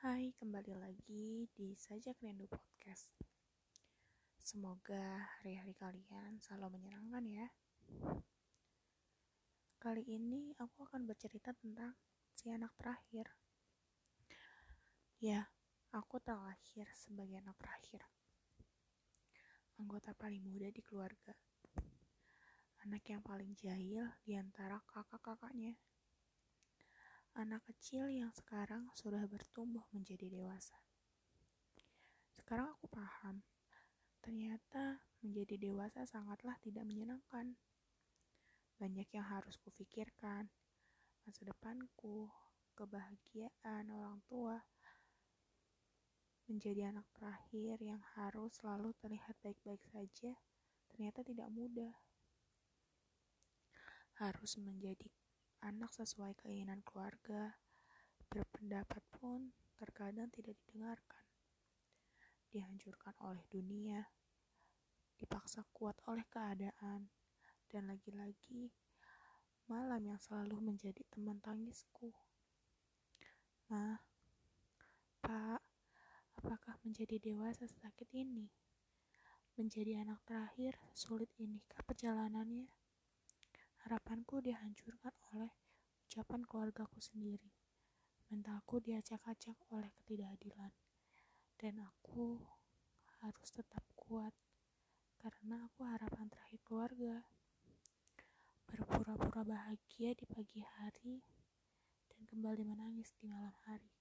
Hai, kembali lagi di Sajak Rindu Podcast. Semoga hari-hari kalian selalu menyenangkan ya. Kali ini aku akan bercerita tentang si anak terakhir. Ya, aku terlahir sebagai anak terakhir. Anggota paling muda di keluarga. Anak yang paling jahil di antara kakak-kakaknya anak kecil yang sekarang sudah bertumbuh menjadi dewasa. Sekarang aku paham, ternyata menjadi dewasa sangatlah tidak menyenangkan. Banyak yang harus kufikirkan, masa depanku, kebahagiaan orang tua, menjadi anak terakhir yang harus selalu terlihat baik-baik saja, ternyata tidak mudah. Harus menjadi anak sesuai keinginan keluarga, berpendapat pun terkadang tidak didengarkan. Dihancurkan oleh dunia, dipaksa kuat oleh keadaan, dan lagi-lagi malam yang selalu menjadi teman tangisku. Ma, Pak, apakah menjadi dewasa sakit ini? Menjadi anak terakhir sulit inikah perjalanannya? Harapanku dihancurkan oleh ucapan keluargaku sendiri. Mentalku diacak-acak oleh ketidakadilan. Dan aku harus tetap kuat karena aku harapan terakhir keluarga. Berpura-pura bahagia di pagi hari dan kembali menangis di malam hari.